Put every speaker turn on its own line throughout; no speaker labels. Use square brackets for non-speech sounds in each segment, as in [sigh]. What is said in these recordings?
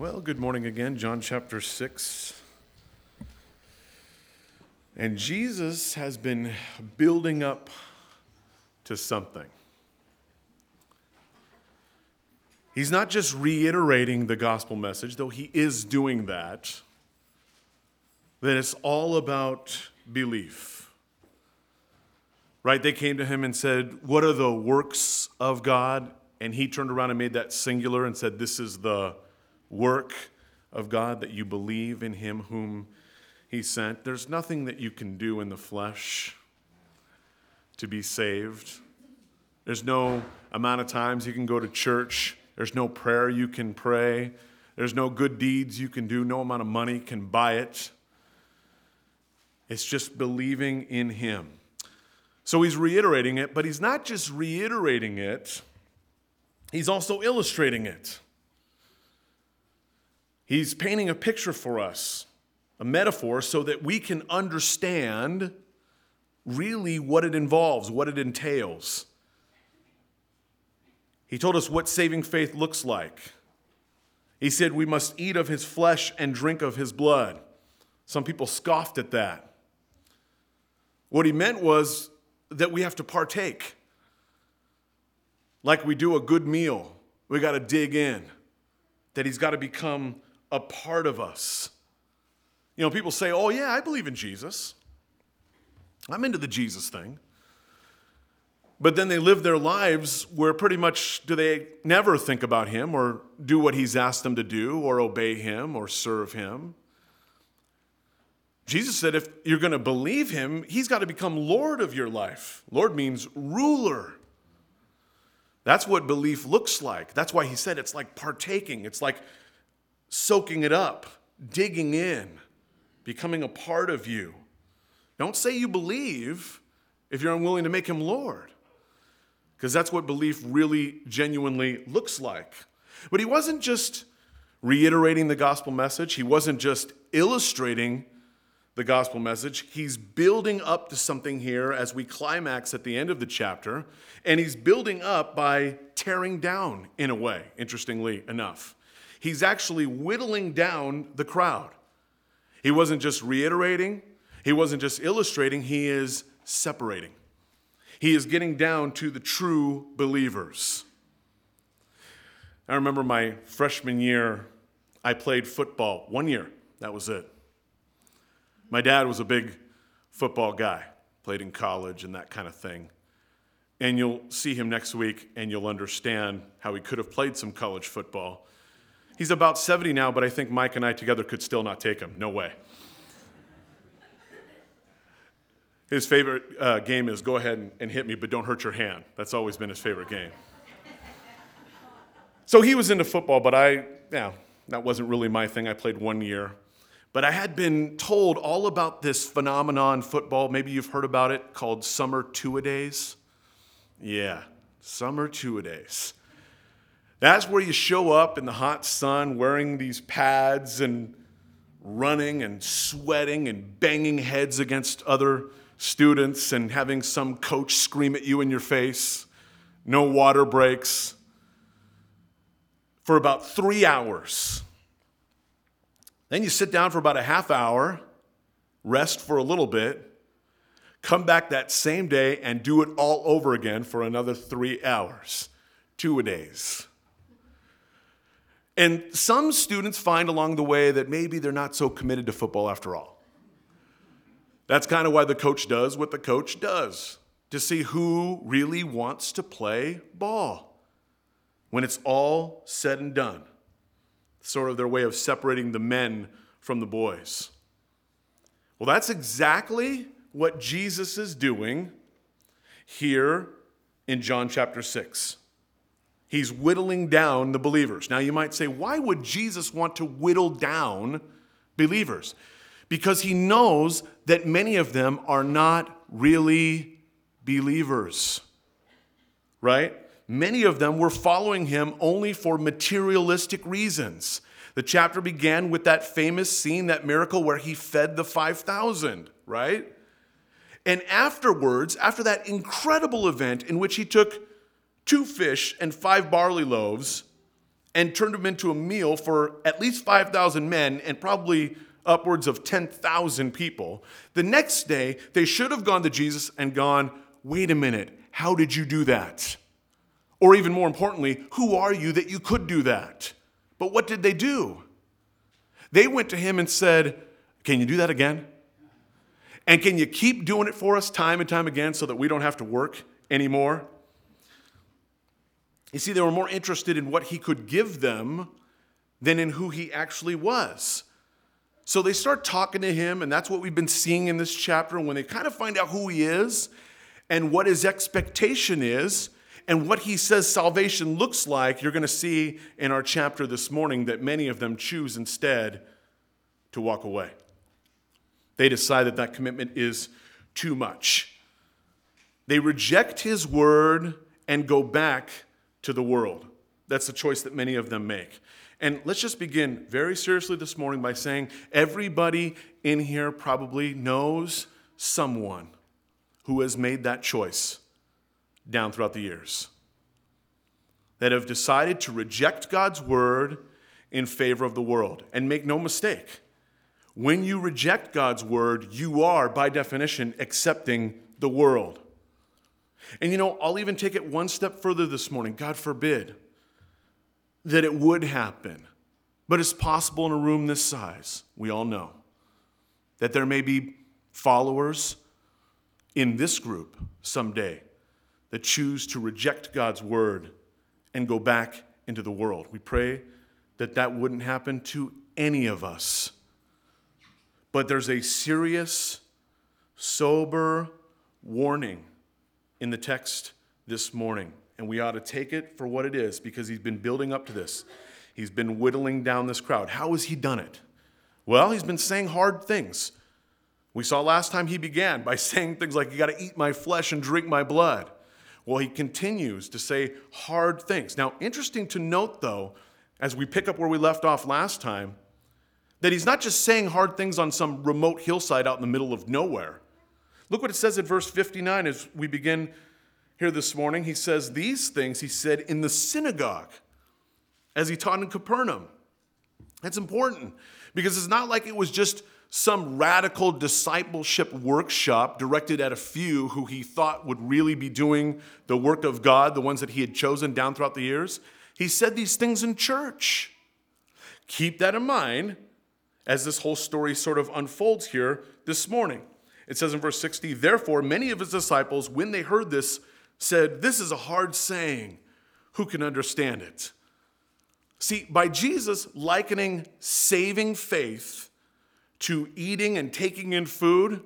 Well, good morning again, John chapter 6. And Jesus has been building up to something. He's not just reiterating the gospel message, though he is doing that, that it's all about belief. Right? They came to him and said, What are the works of God? And he turned around and made that singular and said, This is the work of God, that you believe in him whom he sent. There's nothing that you can do in the flesh to be saved. There's no amount of times you can go to church. There's no prayer you can pray. There's no good deeds you can do. No amount of money can buy it. It's just believing in him. So he's reiterating it, but he's not just reiterating it, he's also illustrating it. He's painting a picture for us, a metaphor, so that we can understand really what it involves, what it entails. He told us what saving faith looks like. He said we must eat of his flesh and drink of his blood. Some people scoffed at that. What he meant was that we have to partake. Like we do a good meal, we got to dig in, that he's got to become a part of us. You know, people say, oh, yeah, I believe in Jesus. I'm into the Jesus thing. But then they live their lives where pretty much do they never think about him or do what he's asked them to do or obey him or serve him. Jesus said if you're going to believe him, he's got to become Lord of your life. Lord means ruler. That's what belief looks like. That's why he said it's like partaking. It's like soaking it up, digging in, becoming a part of you. Don't say you believe if you're unwilling to make him Lord, because that's what belief really genuinely looks like. But he wasn't just reiterating the gospel message, he wasn't just illustrating the gospel message. He's building up to something here as we climax at the end of the chapter, and he's building up by tearing down in a way, interestingly enough he's actually whittling down the crowd. He wasn't just reiterating, he wasn't just illustrating, he is separating. He is getting down to the true believers. I remember my freshman year, I played football one year. That was it. My dad was a big football guy, played in college and that kind of thing. And you'll see him next week and you'll understand how he could have played some college football He's about 70 now, but I think Mike and I together could still not take him. No way. His favorite uh, game is go ahead and, and hit me, but don't hurt your hand. That's always been his favorite game. So he was into football, but I, yeah, that wasn't really my thing. I played one year. But I had been told all about this phenomenon, football. Maybe you've heard about it called summer two a days. Yeah, summer two a days. That's where you show up in the hot sun wearing these pads and running and sweating and banging heads against other students and having some coach scream at you in your face. No water breaks for about three hours. Then you sit down for about a half hour, rest for a little bit, come back that same day and do it all over again for another three hours. Two a days. And some students find along the way that maybe they're not so committed to football after all. That's kind of why the coach does what the coach does to see who really wants to play ball when it's all said and done. Sort of their way of separating the men from the boys. Well, that's exactly what Jesus is doing here in John chapter 6. He's whittling down the believers. Now, you might say, why would Jesus want to whittle down believers? Because he knows that many of them are not really believers, right? Many of them were following him only for materialistic reasons. The chapter began with that famous scene, that miracle where he fed the 5,000, right? And afterwards, after that incredible event in which he took two fish and five barley loaves and turned them into a meal for at least 5,000 men and probably upwards of 10,000 people. The next day, they should have gone to Jesus and gone, Wait a minute, how did you do that? Or even more importantly, who are you that you could do that? But what did they do? They went to him and said, Can you do that again? And can you keep doing it for us time and time again so that we don't have to work anymore? You see, they were more interested in what he could give them than in who he actually was. So they start talking to him, and that's what we've been seeing in this chapter. And when they kind of find out who he is and what his expectation is, and what he says salvation looks like, you're going to see in our chapter this morning that many of them choose instead to walk away. They decide that that commitment is too much. They reject his word and go back to the world. That's the choice that many of them make. And let's just begin very seriously this morning by saying everybody in here probably knows someone who has made that choice down throughout the years that have decided to reject God's word in favor of the world. And make no mistake, when you reject God's word, you are, by definition, accepting the world. And you know, I'll even take it one step further this morning. God forbid that it would happen. But it's possible in a room this size, we all know, that there may be followers in this group someday that choose to reject God's word and go back into the world. We pray that that wouldn't happen to any of us. But there's a serious, sober warning in the text this morning, and we ought to take it for what it is because he's been building up to this. He's been whittling down this crowd. How has he done it? Well, he's been saying hard things. We saw last time he began by [laughs] saying things like, You got to eat my flesh and drink my blood. Well, he continues to say hard things. Now, interesting to note, though, as we pick up where we left off last time, that he's not just saying hard things on some remote hillside out in the middle of nowhere. Look what it says in verse 59 as we begin here this morning. He says, These things he said in the synagogue as he taught in Capernaum. That's important because it's not like it was just some radical discipleship workshop directed at a few who he thought would really be doing the work of God, the ones that he had chosen down throughout the years. He said these things in church. Keep that in mind as this whole story sort of unfolds here this morning. It says in verse 60 Therefore, many of his disciples, when they heard this, said, This is a hard saying. Who can understand it? See, by Jesus likening saving faith to eating and taking in food,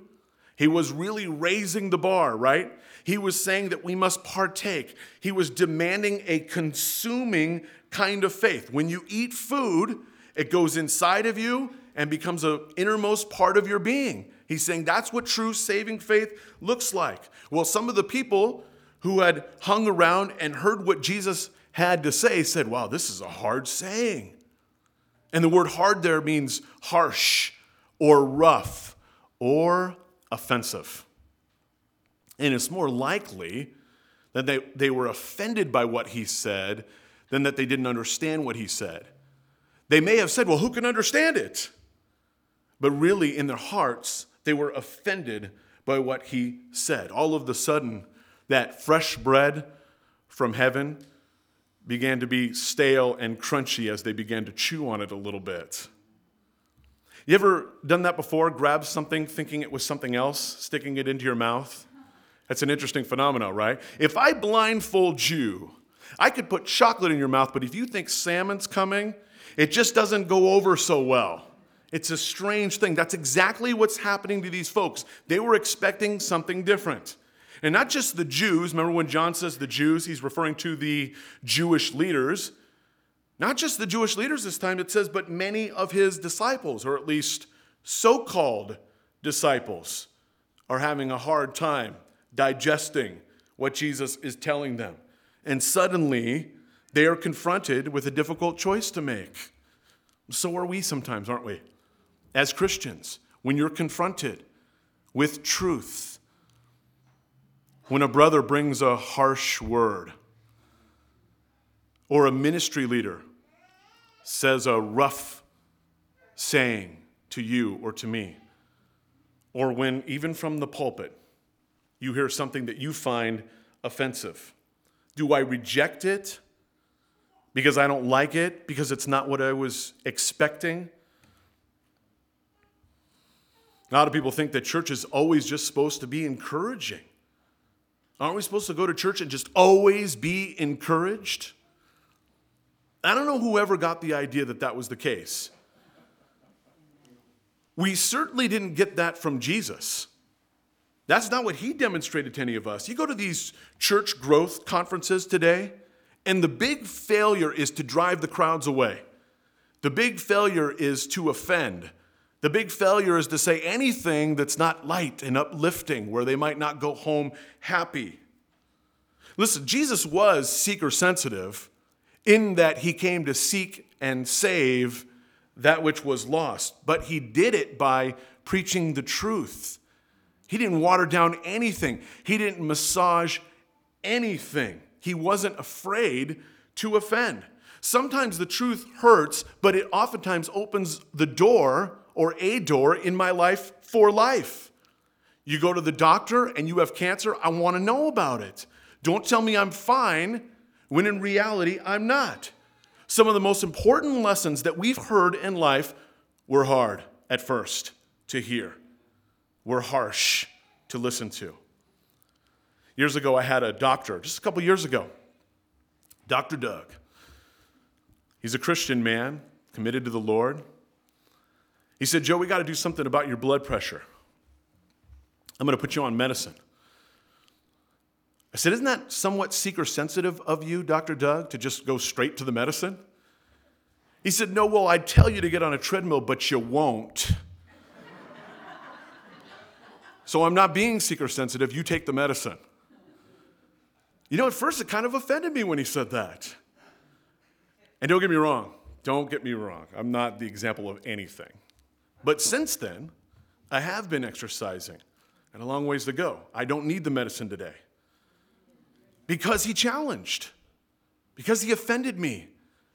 he was really raising the bar, right? He was saying that we must partake. He was demanding a consuming kind of faith. When you eat food, it goes inside of you and becomes an innermost part of your being. He's saying that's what true saving faith looks like. Well, some of the people who had hung around and heard what Jesus had to say said, Wow, this is a hard saying. And the word hard there means harsh or rough or offensive. And it's more likely that they, they were offended by what he said than that they didn't understand what he said. They may have said, Well, who can understand it? But really, in their hearts, they were offended by what he said. All of the sudden, that fresh bread from heaven began to be stale and crunchy as they began to chew on it a little bit. You ever done that before? Grabbed something thinking it was something else, sticking it into your mouth? That's an interesting phenomenon, right? If I blindfold you, I could put chocolate in your mouth, but if you think salmon's coming, it just doesn't go over so well. It's a strange thing. That's exactly what's happening to these folks. They were expecting something different. And not just the Jews, remember when John says the Jews, he's referring to the Jewish leaders. Not just the Jewish leaders this time, it says, but many of his disciples, or at least so called disciples, are having a hard time digesting what Jesus is telling them. And suddenly, they are confronted with a difficult choice to make. So are we sometimes, aren't we? As Christians, when you're confronted with truth, when a brother brings a harsh word, or a ministry leader says a rough saying to you or to me, or when, even from the pulpit, you hear something that you find offensive. Do I reject it because I don't like it, because it's not what I was expecting? A lot of people think that church is always just supposed to be encouraging. Aren't we supposed to go to church and just always be encouraged? I don't know whoever got the idea that that was the case. We certainly didn't get that from Jesus. That's not what he demonstrated to any of us. You go to these church growth conferences today, and the big failure is to drive the crowds away. The big failure is to offend. The big failure is to say anything that's not light and uplifting, where they might not go home happy. Listen, Jesus was seeker sensitive in that he came to seek and save that which was lost, but he did it by preaching the truth. He didn't water down anything, he didn't massage anything. He wasn't afraid to offend. Sometimes the truth hurts, but it oftentimes opens the door or a door in my life for life. You go to the doctor and you have cancer, I want to know about it. Don't tell me I'm fine when in reality I'm not. Some of the most important lessons that we've heard in life were hard at first to hear, were harsh to listen to. Years ago, I had a doctor, just a couple years ago, Dr. Doug. He's a Christian man, committed to the Lord. He said, Joe, we got to do something about your blood pressure. I'm going to put you on medicine. I said, Isn't that somewhat seeker sensitive of you, Dr. Doug, to just go straight to the medicine? He said, No, well, I'd tell you to get on a treadmill, but you won't. [laughs] so I'm not being seeker sensitive. You take the medicine. You know, at first it kind of offended me when he said that. And don't get me wrong, don't get me wrong. I'm not the example of anything. But since then, I have been exercising and a long ways to go. I don't need the medicine today because he challenged, because he offended me,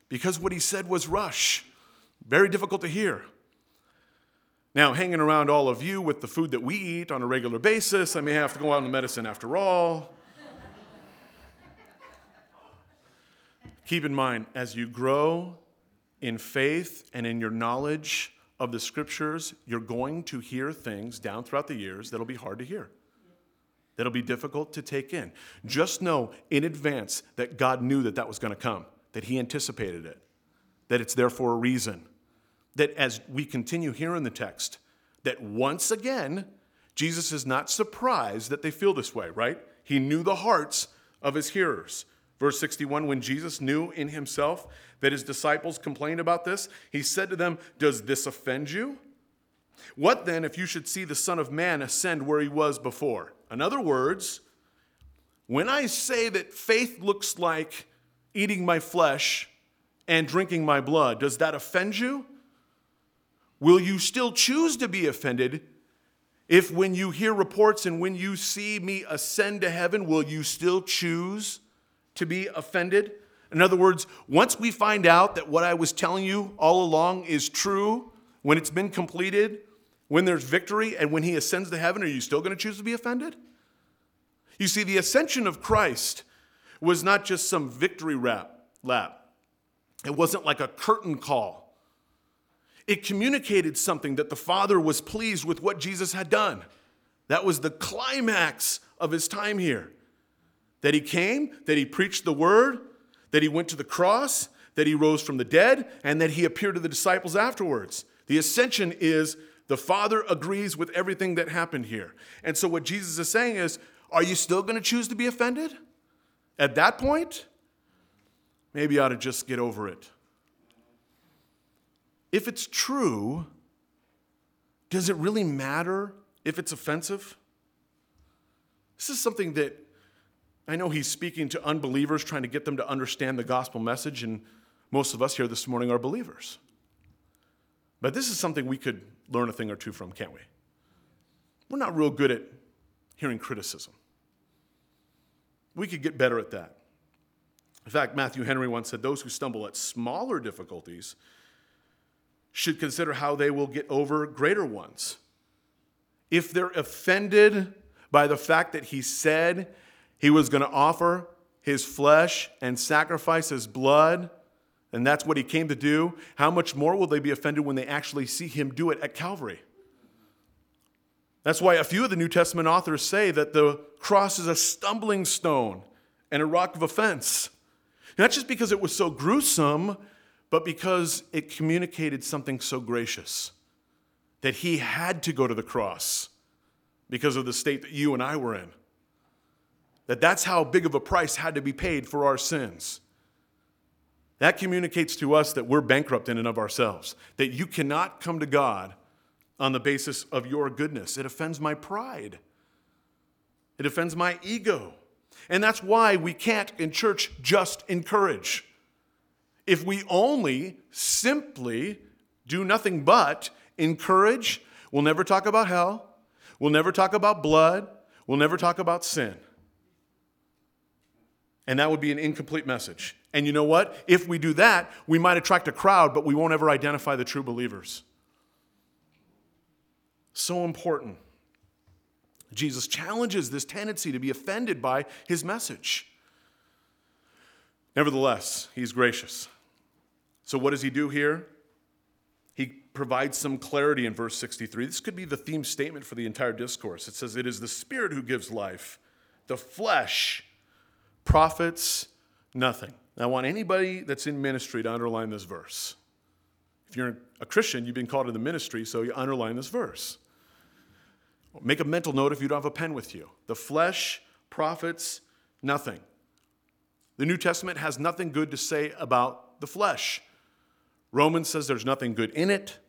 because what he said was rush. Very difficult to hear. Now, hanging around all of you with the food that we eat on a regular basis, I may have to go on the medicine after all. Keep in mind, as you grow in faith and in your knowledge of the scriptures, you're going to hear things down throughout the years that'll be hard to hear that'll be difficult to take in. Just know in advance that God knew that that was going to come, that He anticipated it, that it's there for a reason. That as we continue here in the text, that once again, Jesus is not surprised that they feel this way, right? He knew the hearts of his hearers. Verse 61 When Jesus knew in himself that his disciples complained about this, he said to them, Does this offend you? What then if you should see the Son of Man ascend where he was before? In other words, when I say that faith looks like eating my flesh and drinking my blood, does that offend you? Will you still choose to be offended if, when you hear reports and when you see me ascend to heaven, will you still choose to be offended? In other words, once we find out that what I was telling you all along is true, when it's been completed, when there's victory and when he ascends to heaven, are you still going to choose to be offended? You see, the ascension of Christ was not just some victory rap, lap, it wasn't like a curtain call. It communicated something that the Father was pleased with what Jesus had done. That was the climax of his time here. That he came, that he preached the word, that he went to the cross, that he rose from the dead, and that he appeared to the disciples afterwards. The ascension is the Father agrees with everything that happened here. And so, what Jesus is saying is, are you still going to choose to be offended? At that point, maybe you ought to just get over it. If it's true, does it really matter if it's offensive? This is something that I know he's speaking to unbelievers, trying to get them to understand the gospel message, and most of us here this morning are believers. But this is something we could learn a thing or two from, can't we? We're not real good at hearing criticism. We could get better at that. In fact, Matthew Henry once said those who stumble at smaller difficulties should consider how they will get over greater ones. If they're offended by the fact that he said he was going to offer his flesh and sacrifice his blood, and that's what he came to do, how much more will they be offended when they actually see him do it at Calvary? That's why a few of the New Testament authors say that the cross is a stumbling stone and a rock of offense. Not just because it was so gruesome, but because it communicated something so gracious that he had to go to the cross because of the state that you and I were in. That that's how big of a price had to be paid for our sins. That communicates to us that we're bankrupt in and of ourselves, that you cannot come to God on the basis of your goodness. It offends my pride, it offends my ego. And that's why we can't in church just encourage. If we only simply do nothing but encourage, we'll never talk about hell, we'll never talk about blood, we'll never talk about sin. And that would be an incomplete message. And you know what? If we do that, we might attract a crowd, but we won't ever identify the true believers. So important. Jesus challenges this tendency to be offended by his message. Nevertheless, he's gracious. So, what does he do here? He provides some clarity in verse 63. This could be the theme statement for the entire discourse. It says, It is the Spirit who gives life, the flesh profits nothing. Now, I want anybody that's in ministry to underline this verse. If you're a Christian, you've been called to the ministry, so you underline this verse. Make a mental note if you don't have a pen with you. The flesh profits nothing. The New Testament has nothing good to say about the flesh. Romans says there's nothing good in it.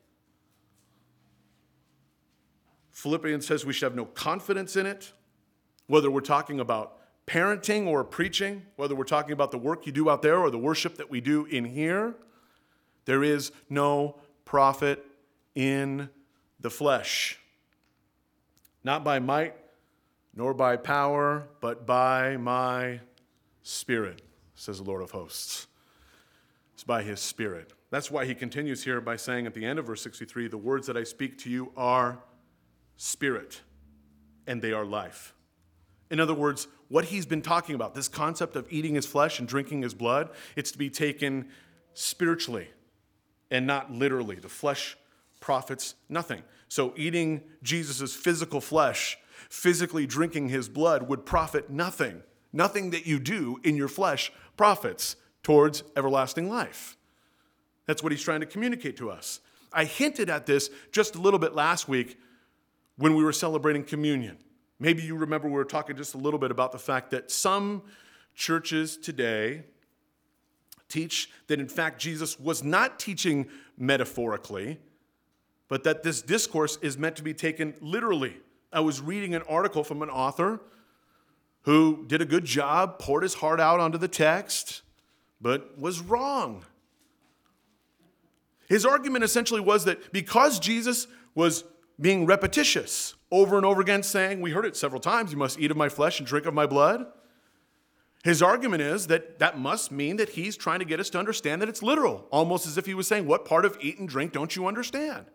Philippians says we should have no confidence in it. Whether we're talking about parenting or preaching, whether we're talking about the work you do out there or the worship that we do in here, there is no profit in the flesh. Not by might, nor by power, but by my Spirit, says the Lord of hosts. It's by his Spirit. That's why he continues here by saying at the end of verse 63 the words that I speak to you are spirit, and they are life. In other words, what he's been talking about, this concept of eating his flesh and drinking his blood, it's to be taken spiritually and not literally. The flesh profits nothing. So, eating Jesus' physical flesh, physically drinking his blood, would profit nothing. Nothing that you do in your flesh profits towards everlasting life. That's what he's trying to communicate to us. I hinted at this just a little bit last week when we were celebrating communion. Maybe you remember we were talking just a little bit about the fact that some churches today teach that in fact Jesus was not teaching metaphorically, but that this discourse is meant to be taken literally. I was reading an article from an author who did a good job, poured his heart out onto the text, but was wrong. His argument essentially was that because Jesus was being repetitious over and over again, saying, We heard it several times, you must eat of my flesh and drink of my blood. His argument is that that must mean that he's trying to get us to understand that it's literal, almost as if he was saying, What part of eat and drink don't you understand?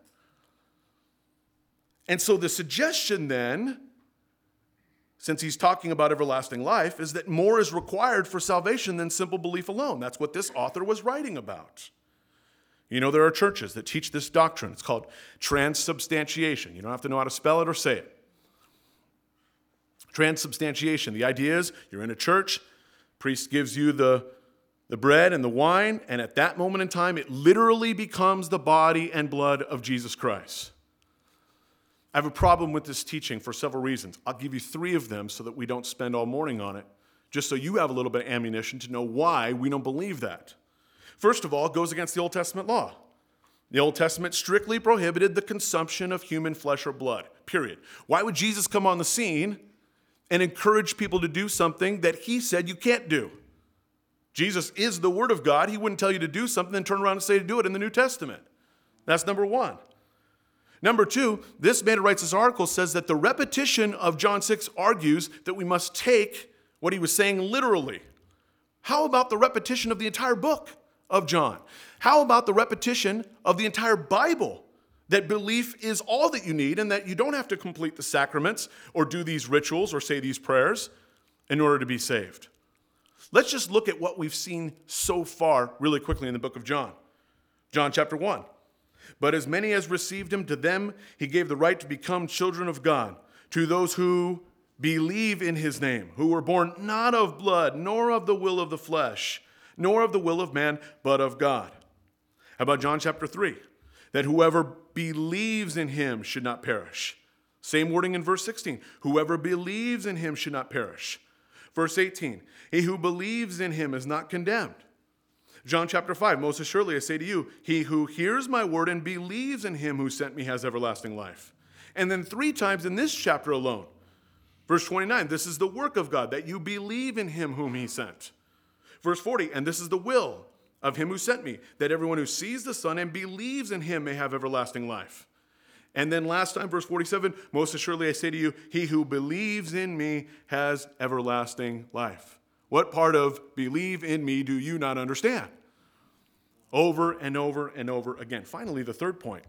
And so the suggestion then, since he's talking about everlasting life, is that more is required for salvation than simple belief alone. That's what this author was writing about. You know, there are churches that teach this doctrine. It's called transubstantiation. You don't have to know how to spell it or say it. Transubstantiation. The idea is you're in a church, priest gives you the, the bread and the wine, and at that moment in time, it literally becomes the body and blood of Jesus Christ. I have a problem with this teaching for several reasons. I'll give you three of them so that we don't spend all morning on it, just so you have a little bit of ammunition to know why we don't believe that. First of all, it goes against the Old Testament law. The Old Testament strictly prohibited the consumption of human flesh or blood, period. Why would Jesus come on the scene and encourage people to do something that he said you can't do? Jesus is the Word of God. He wouldn't tell you to do something and turn around and say to do it in the New Testament. That's number one. Number two, this man who writes this article says that the repetition of John 6 argues that we must take what he was saying literally. How about the repetition of the entire book of John? How about the repetition of the entire Bible? That belief is all that you need and that you don't have to complete the sacraments or do these rituals or say these prayers in order to be saved. Let's just look at what we've seen so far really quickly in the book of John. John chapter 1. But as many as received him, to them he gave the right to become children of God, to those who believe in his name, who were born not of blood, nor of the will of the flesh, nor of the will of man, but of God. How about John chapter 3? That whoever believes in him should not perish. Same wording in verse 16. Whoever believes in him should not perish. Verse 18. He who believes in him is not condemned. John chapter 5, most assuredly I say to you, he who hears my word and believes in him who sent me has everlasting life. And then three times in this chapter alone, verse 29, this is the work of God, that you believe in him whom he sent. Verse 40, and this is the will of him who sent me, that everyone who sees the Son and believes in him may have everlasting life. And then last time, verse 47, most assuredly I say to you, he who believes in me has everlasting life. What part of believe in me do you not understand? Over and over and over again. Finally, the third point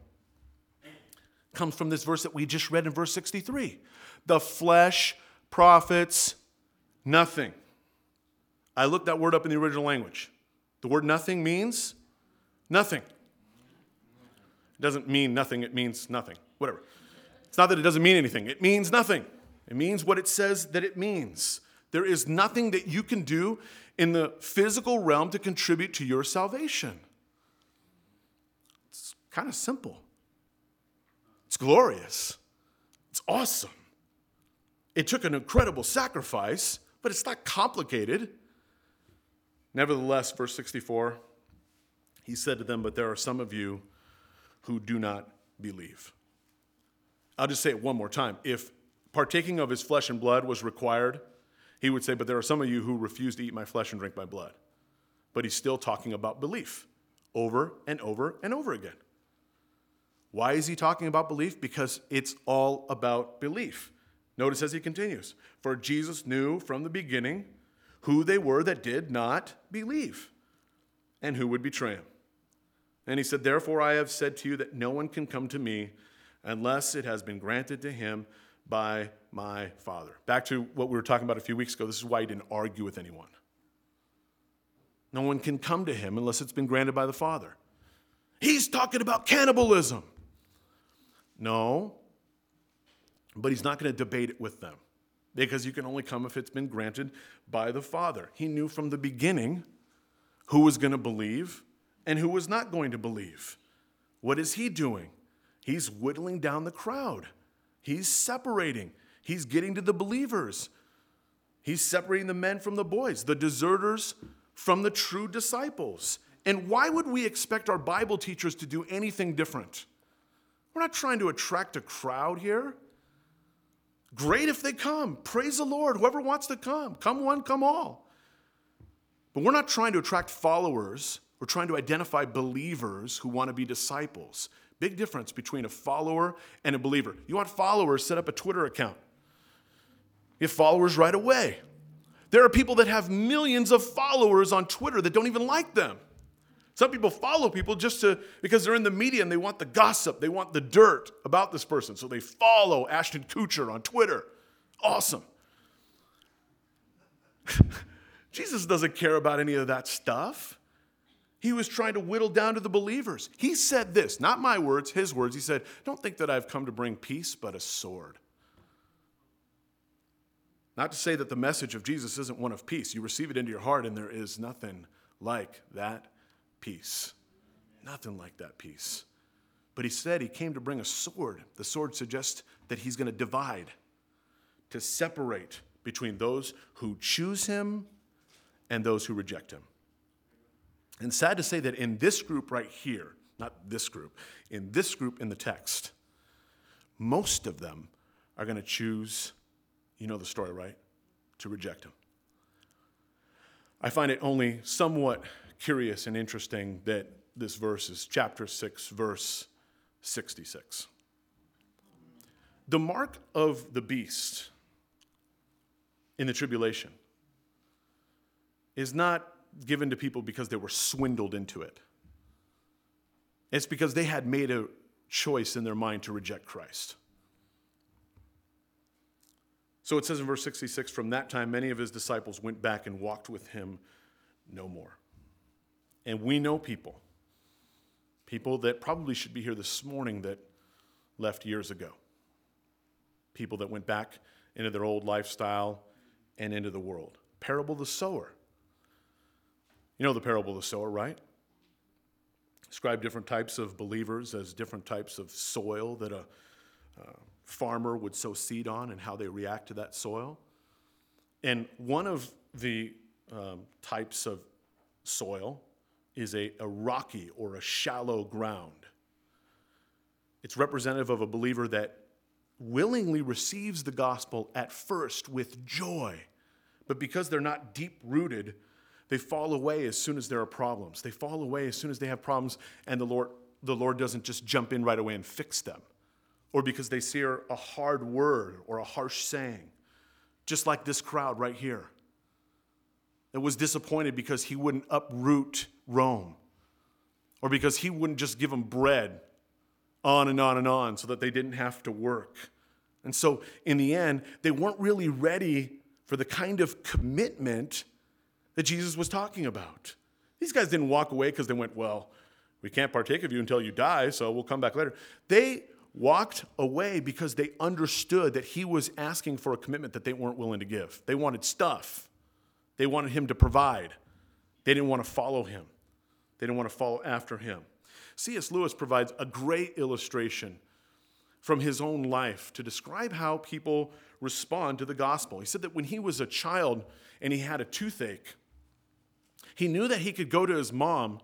comes from this verse that we just read in verse 63 the flesh profits nothing. I looked that word up in the original language. The word nothing means nothing. It doesn't mean nothing, it means nothing. Whatever. It's not that it doesn't mean anything, it means nothing. It means what it says that it means. There is nothing that you can do in the physical realm to contribute to your salvation. It's kind of simple. It's glorious. It's awesome. It took an incredible sacrifice, but it's not complicated. Nevertheless, verse 64, he said to them, But there are some of you who do not believe. I'll just say it one more time. If partaking of his flesh and blood was required, he would say, But there are some of you who refuse to eat my flesh and drink my blood. But he's still talking about belief over and over and over again. Why is he talking about belief? Because it's all about belief. Notice as he continues For Jesus knew from the beginning who they were that did not believe and who would betray him. And he said, Therefore I have said to you that no one can come to me unless it has been granted to him by my Father. Back to what we were talking about a few weeks ago. This is why he didn't argue with anyone. No one can come to him unless it's been granted by the Father. He's talking about cannibalism. No, but he's not going to debate it with them because you can only come if it's been granted by the Father. He knew from the beginning who was going to believe and who was not going to believe. What is he doing? He's whittling down the crowd, he's separating, he's getting to the believers. He's separating the men from the boys, the deserters from the true disciples. And why would we expect our Bible teachers to do anything different? We're not trying to attract a crowd here. Great if they come. Praise the Lord. Whoever wants to come, come one, come all. But we're not trying to attract followers. We're trying to identify believers who want to be disciples. Big difference between a follower and a believer. You want followers, set up a Twitter account. You have followers right away. There are people that have millions of followers on Twitter that don't even like them. Some people follow people just to because they're in the media and they want the gossip, they want the dirt about this person. So they follow Ashton Kutcher on Twitter. Awesome. [laughs] Jesus doesn't care about any of that stuff. He was trying to whittle down to the believers. He said this, not my words, his words. He said, Don't think that I've come to bring peace, but a sword. Not to say that the message of Jesus isn't one of peace. You receive it into your heart, and there is nothing like that peace. Nothing like that peace. But he said he came to bring a sword. The sword suggests that he's going to divide, to separate between those who choose him and those who reject him. And sad to say that in this group right here, not this group, in this group in the text, most of them are going to choose, you know the story, right? To reject him. I find it only somewhat curious and interesting that this verse is chapter 6, verse 66. The mark of the beast in the tribulation is not given to people because they were swindled into it. It's because they had made a choice in their mind to reject Christ. So it says in verse 66 from that time, many of his disciples went back and walked with him no more. And we know people, people that probably should be here this morning that left years ago, people that went back into their old lifestyle and into the world. Parable of the sower. You know the parable of the sower, right? Describe different types of believers as different types of soil that a uh, farmer would sow seed on and how they react to that soil. And one of the um, types of soil is a, a rocky or a shallow ground. It's representative of a believer that willingly receives the gospel at first with joy, but because they're not deep rooted, they fall away as soon as there are problems. They fall away as soon as they have problems, and the Lord, the Lord doesn't just jump in right away and fix them. Or because they hear a hard word or a harsh saying, just like this crowd right here that was disappointed because he wouldn't uproot Rome, or because he wouldn't just give them bread on and on and on so that they didn't have to work. And so, in the end, they weren't really ready for the kind of commitment that Jesus was talking about. These guys didn't walk away because they went, Well, we can't partake of you until you die, so we'll come back later. They walked away because they understood that he was asking for a commitment that they weren't willing to give. They wanted stuff, they wanted him to provide. They didn't want to follow him, they didn't want to follow after him. C.S. Lewis provides a great illustration from his own life to describe how people respond to the gospel. He said that when he was a child and he had a toothache, he knew that he could go to his mom,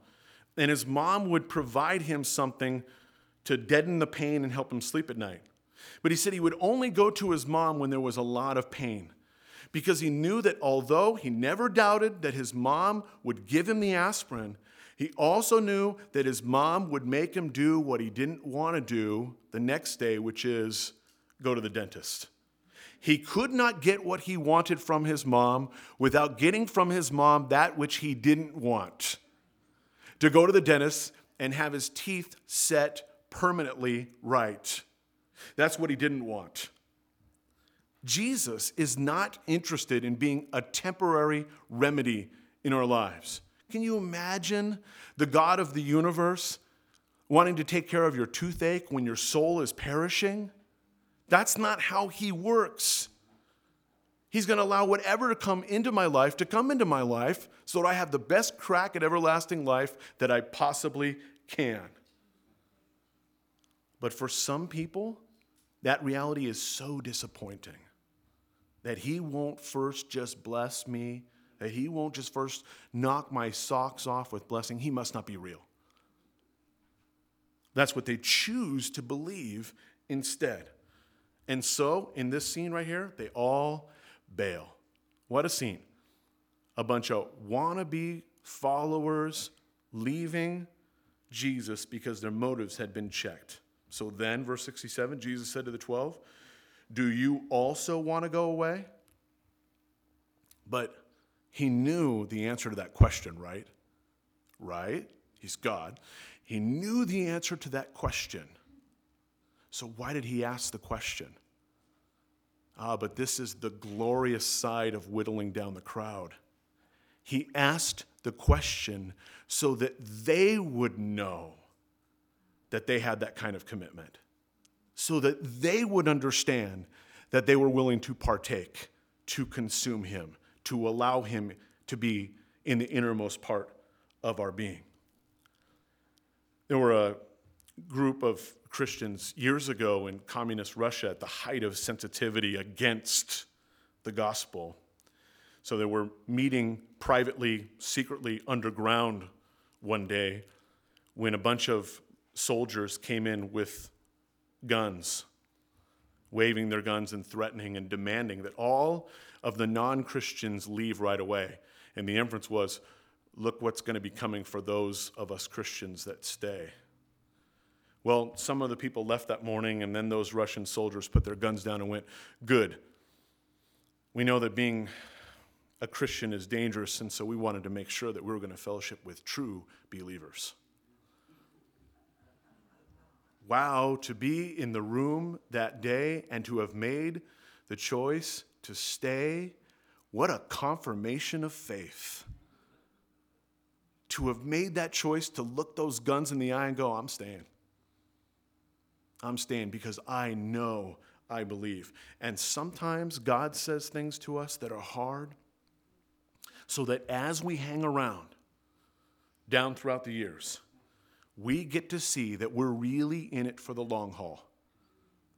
and his mom would provide him something to deaden the pain and help him sleep at night. But he said he would only go to his mom when there was a lot of pain because he knew that although he never doubted that his mom would give him the aspirin, he also knew that his mom would make him do what he didn't want to do the next day, which is go to the dentist. He could not get what he wanted from his mom without getting from his mom that which he didn't want to go to the dentist and have his teeth set permanently right. That's what he didn't want. Jesus is not interested in being a temporary remedy in our lives. Can you imagine the God of the universe wanting to take care of your toothache when your soul is perishing? That's not how He works. He's going to allow whatever to come into my life to come into my life so that I have the best crack at everlasting life that I possibly can. But for some people, that reality is so disappointing that He won't first just bless me, that He won't just first knock my socks off with blessing. He must not be real. That's what they choose to believe instead. And so, in this scene right here, they all bail. What a scene. A bunch of wannabe followers leaving Jesus because their motives had been checked. So then, verse 67, Jesus said to the 12, Do you also want to go away? But he knew the answer to that question, right? Right? He's God. He knew the answer to that question. So, why did he ask the question? Ah, but this is the glorious side of whittling down the crowd. He asked the question so that they would know that they had that kind of commitment, so that they would understand that they were willing to partake, to consume Him, to allow Him to be in the innermost part of our being. There were a group of Christians years ago in communist Russia at the height of sensitivity against the gospel. So they were meeting privately, secretly underground one day when a bunch of soldiers came in with guns, waving their guns and threatening and demanding that all of the non Christians leave right away. And the inference was look what's going to be coming for those of us Christians that stay. Well, some of the people left that morning, and then those Russian soldiers put their guns down and went, Good. We know that being a Christian is dangerous, and so we wanted to make sure that we were going to fellowship with true believers. Wow, to be in the room that day and to have made the choice to stay, what a confirmation of faith. To have made that choice to look those guns in the eye and go, I'm staying. I'm staying because I know I believe. And sometimes God says things to us that are hard so that as we hang around down throughout the years, we get to see that we're really in it for the long haul,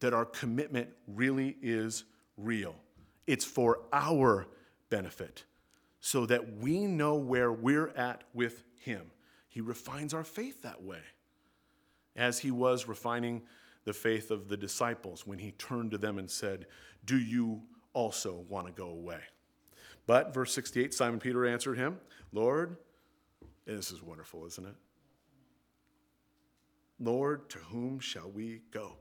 that our commitment really is real. It's for our benefit so that we know where we're at with Him. He refines our faith that way, as He was refining the faith of the disciples when He turned to them and said, Do you also want to go away? But, verse 68, Simon Peter answered him, Lord, and this is wonderful, isn't it? Lord, to whom shall we go?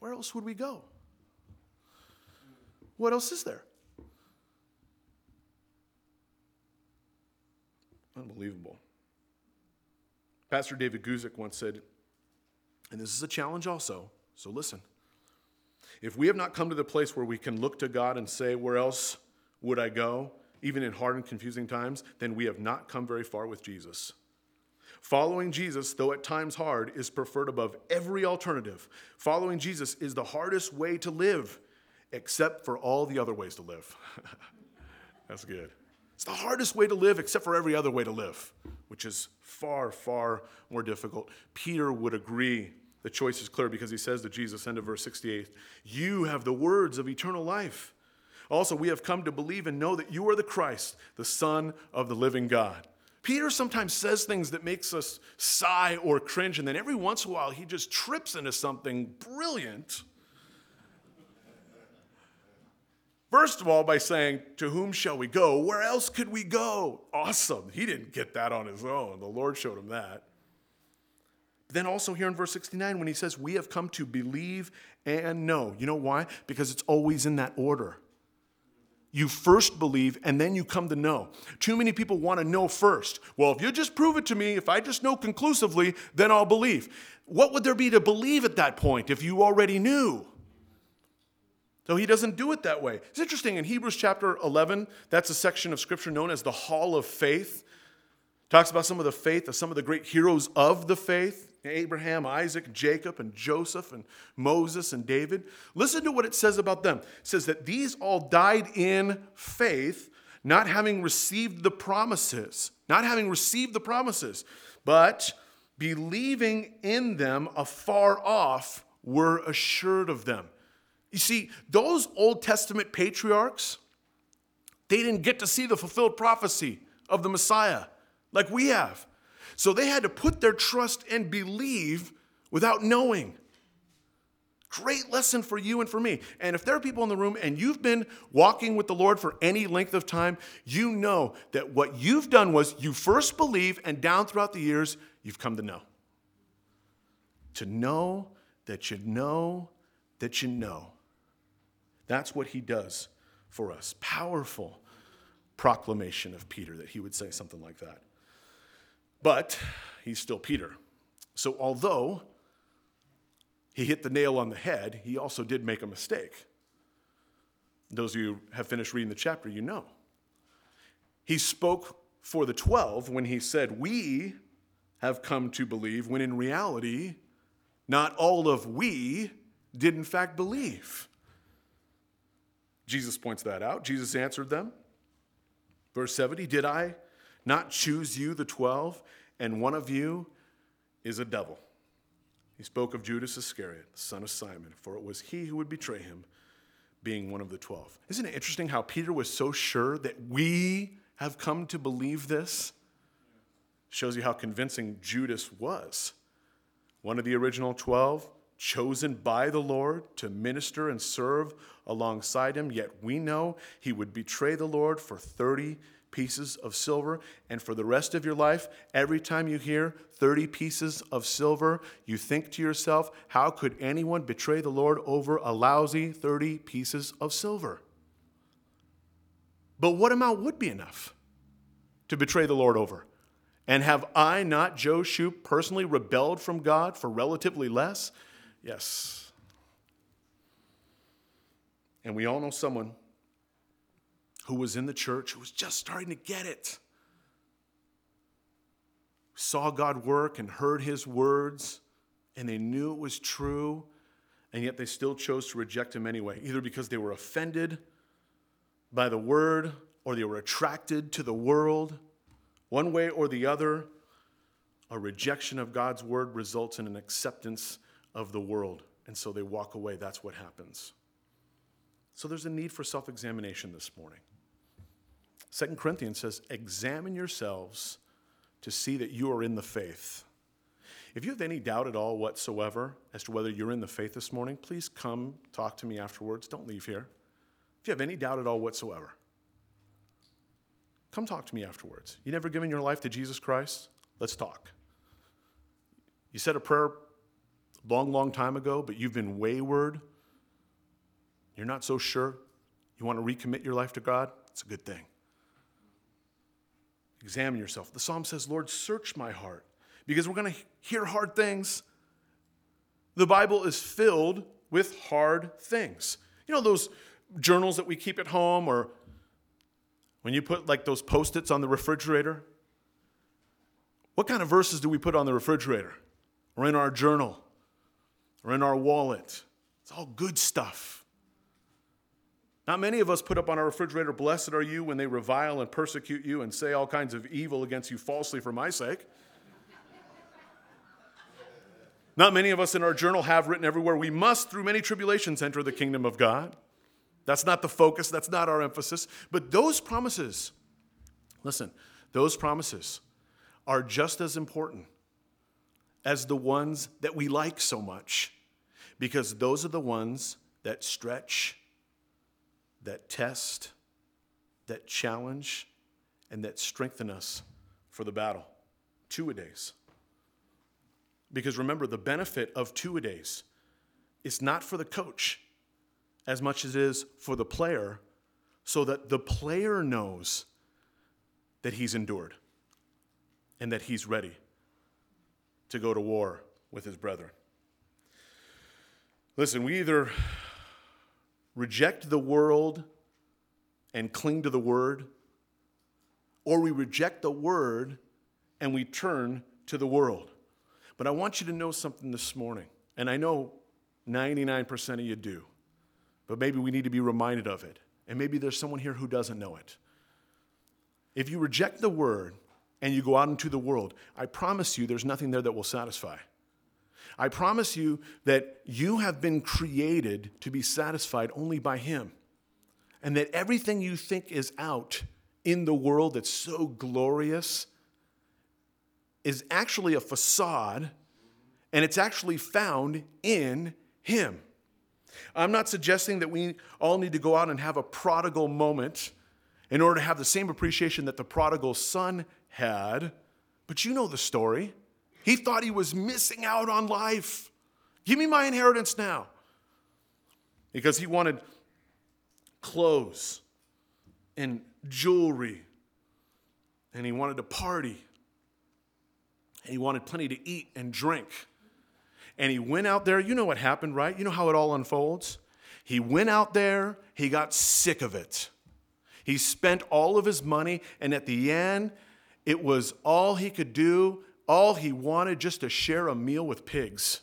Where else would we go? What else is there? Unbelievable. Pastor David Guzik once said, and this is a challenge also, so listen. If we have not come to the place where we can look to God and say, Where else would I go, even in hard and confusing times, then we have not come very far with Jesus. Following Jesus, though at times hard, is preferred above every alternative. Following Jesus is the hardest way to live, except for all the other ways to live. [laughs] That's good. It's the hardest way to live, except for every other way to live, which is far, far more difficult. Peter would agree. The choice is clear because he says to Jesus, end of verse 68, You have the words of eternal life. Also, we have come to believe and know that you are the Christ, the Son of the living God. Peter sometimes says things that makes us sigh or cringe, and then every once in a while he just trips into something brilliant. First of all, by saying, To whom shall we go? Where else could we go? Awesome. He didn't get that on his own. The Lord showed him that. Then also here in verse 69, when he says, We have come to believe and know. You know why? Because it's always in that order. You first believe and then you come to know. Too many people want to know first. Well, if you just prove it to me, if I just know conclusively, then I'll believe. What would there be to believe at that point if you already knew? So he doesn't do it that way. It's interesting in Hebrews chapter 11, that's a section of scripture known as the Hall of Faith. Talks about some of the faith of some of the great heroes of the faith. Abraham, Isaac, Jacob, and Joseph, and Moses, and David. Listen to what it says about them. It says that these all died in faith, not having received the promises, not having received the promises, but believing in them afar off were assured of them. You see, those Old Testament patriarchs, they didn't get to see the fulfilled prophecy of the Messiah like we have. So they had to put their trust and believe without knowing. Great lesson for you and for me. And if there are people in the room and you've been walking with the Lord for any length of time, you know that what you've done was you first believe, and down throughout the years, you've come to know. To know that you know that you know. That's what he does for us. Powerful proclamation of Peter that he would say something like that. But he's still Peter. So, although he hit the nail on the head, he also did make a mistake. Those of you who have finished reading the chapter, you know. He spoke for the 12 when he said, We have come to believe, when in reality, not all of we did in fact believe. Jesus points that out. Jesus answered them. Verse 70 Did I not choose you, the 12, and one of you is a devil. He spoke of Judas Iscariot, the son of Simon, for it was he who would betray him, being one of the 12. Isn't it interesting how Peter was so sure that we have come to believe this? Shows you how convincing Judas was. One of the original 12, chosen by the Lord to minister and serve alongside him, yet we know he would betray the Lord for 30 pieces of silver. And for the rest of your life, every time you hear 30 pieces of silver, you think to yourself, how could anyone betray the Lord over a lousy 30 pieces of silver? But what amount would be enough to betray the Lord over? And have I not, Joe Shupp, personally rebelled from God for relatively less? Yes. And we all know someone who was in the church who was just starting to get it. Saw God work and heard his words, and they knew it was true, and yet they still chose to reject him anyway, either because they were offended by the word or they were attracted to the world. One way or the other, a rejection of God's word results in an acceptance of the world. And so they walk away. That's what happens. So there's a need for self examination this morning. Second Corinthians says, Examine yourselves to see that you are in the faith. If you have any doubt at all whatsoever as to whether you're in the faith this morning, please come talk to me afterwards. Don't leave here. If you have any doubt at all whatsoever, come talk to me afterwards. You never given your life to Jesus Christ? Let's talk. You said a prayer long, long time ago, but you've been wayward. You're not so sure. You want to recommit your life to God? It's a good thing. Examine yourself. The psalm says, Lord, search my heart, because we're going to hear hard things. The Bible is filled with hard things. You know, those journals that we keep at home, or when you put like those post its on the refrigerator? What kind of verses do we put on the refrigerator, or in our journal, or in our wallet? It's all good stuff. Not many of us put up on our refrigerator, Blessed are you when they revile and persecute you and say all kinds of evil against you falsely for my sake. Not many of us in our journal have written everywhere, We must, through many tribulations, enter the kingdom of God. That's not the focus, that's not our emphasis. But those promises, listen, those promises are just as important as the ones that we like so much, because those are the ones that stretch that test, that challenge, and that strengthen us for the battle. Two a days. Because remember, the benefit of two a days is not for the coach as much as it is for the player, so that the player knows that he's endured and that he's ready to go to war with his brethren. Listen, we either reject the world and cling to the word, or we reject the word and we turn to the world. But I want you to know something this morning, and I know 99% of you do, but maybe we need to be reminded of it. And maybe there's someone here who doesn't know it. If you reject the word and you go out into the world, I promise you there's nothing there that will satisfy. I promise you that you have been created to be satisfied only by Him. And that everything you think is out in the world that's so glorious is actually a facade and it's actually found in Him. I'm not suggesting that we all need to go out and have a prodigal moment in order to have the same appreciation that the prodigal son had, but you know the story. He thought he was missing out on life. Give me my inheritance now. Because he wanted clothes and jewelry, and he wanted to party, and he wanted plenty to eat and drink. And he went out there. You know what happened, right? You know how it all unfolds? He went out there, he got sick of it. He spent all of his money, and at the end, it was all he could do all he wanted just to share a meal with pigs.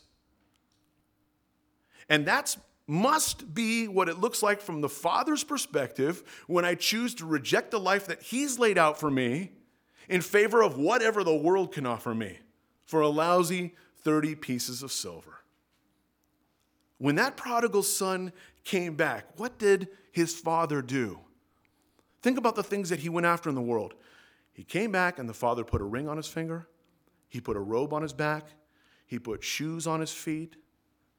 And that's must be what it looks like from the Father's perspective when I choose to reject the life that He's laid out for me in favor of whatever the world can offer me for a lousy 30 pieces of silver. When that prodigal son came back, what did his father do? Think about the things that he went after in the world. He came back, and the father put a ring on his finger, he put a robe on his back, he put shoes on his feet,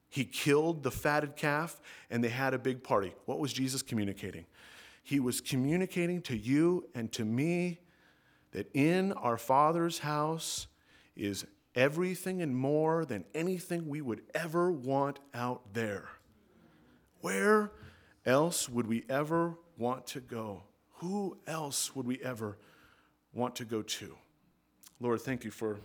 he killed the fatted calf, and they had a big party. What was Jesus communicating? He was communicating to you and to me that in our Father's house is everything and more than anything we would ever want out there. Where else would we ever want to go? who else would we ever want to go to? Lord, thank you for